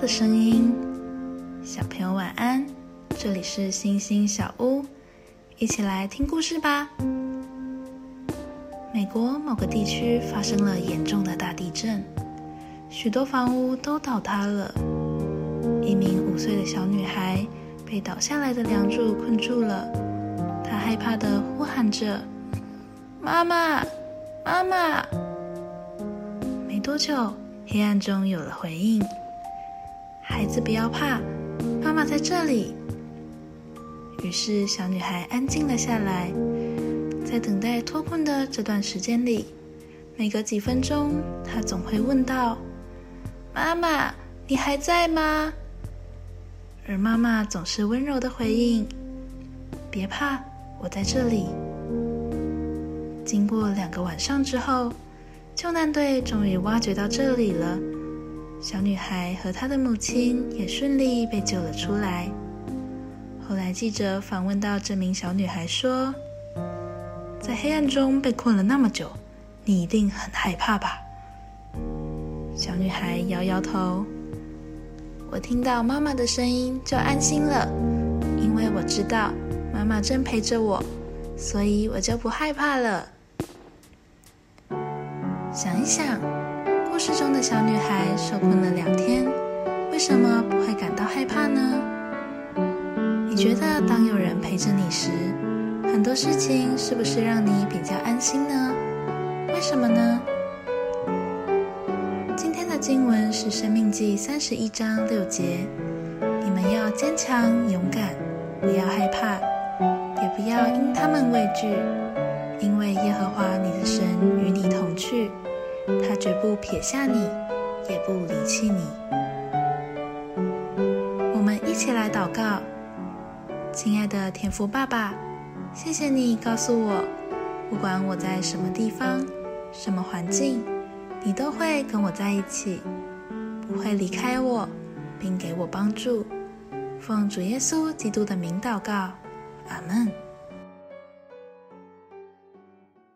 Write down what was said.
的声音，小朋友晚安。这里是星星小屋，一起来听故事吧。美国某个地区发生了严重的大地震，许多房屋都倒塌了。一名五岁的小女孩被倒下来的梁柱困住了，她害怕的呼喊着：“妈妈，妈妈！”没多久，黑暗中有了回应。孩子不要怕，妈妈在这里。于是小女孩安静了下来，在等待脱困的这段时间里，每隔几分钟，她总会问道：“妈妈，你还在吗？”而妈妈总是温柔的回应：“别怕，我在这里。”经过两个晚上之后，救难队终于挖掘到这里了。小女孩和她的母亲也顺利被救了出来。后来记者访问到这名小女孩说：“在黑暗中被困了那么久，你一定很害怕吧？”小女孩摇摇头：“我听到妈妈的声音就安心了，因为我知道妈妈正陪着我，所以我就不害怕了。”想一想。故事中的小女孩受困了两天，为什么不会感到害怕呢？你觉得当有人陪着你时，很多事情是不是让你比较安心呢？为什么呢？今天的经文是《生命记》三十一章六节，你们要坚强勇敢，不要害怕，也不要因他们畏惧，因为耶和华你的神与你同去。他绝不撇下你，也不离弃你。我们一起来祷告，亲爱的天父爸爸，谢谢你告诉我，不管我在什么地方、什么环境，你都会跟我在一起，不会离开我，并给我帮助。奉主耶稣基督的名祷告，阿门。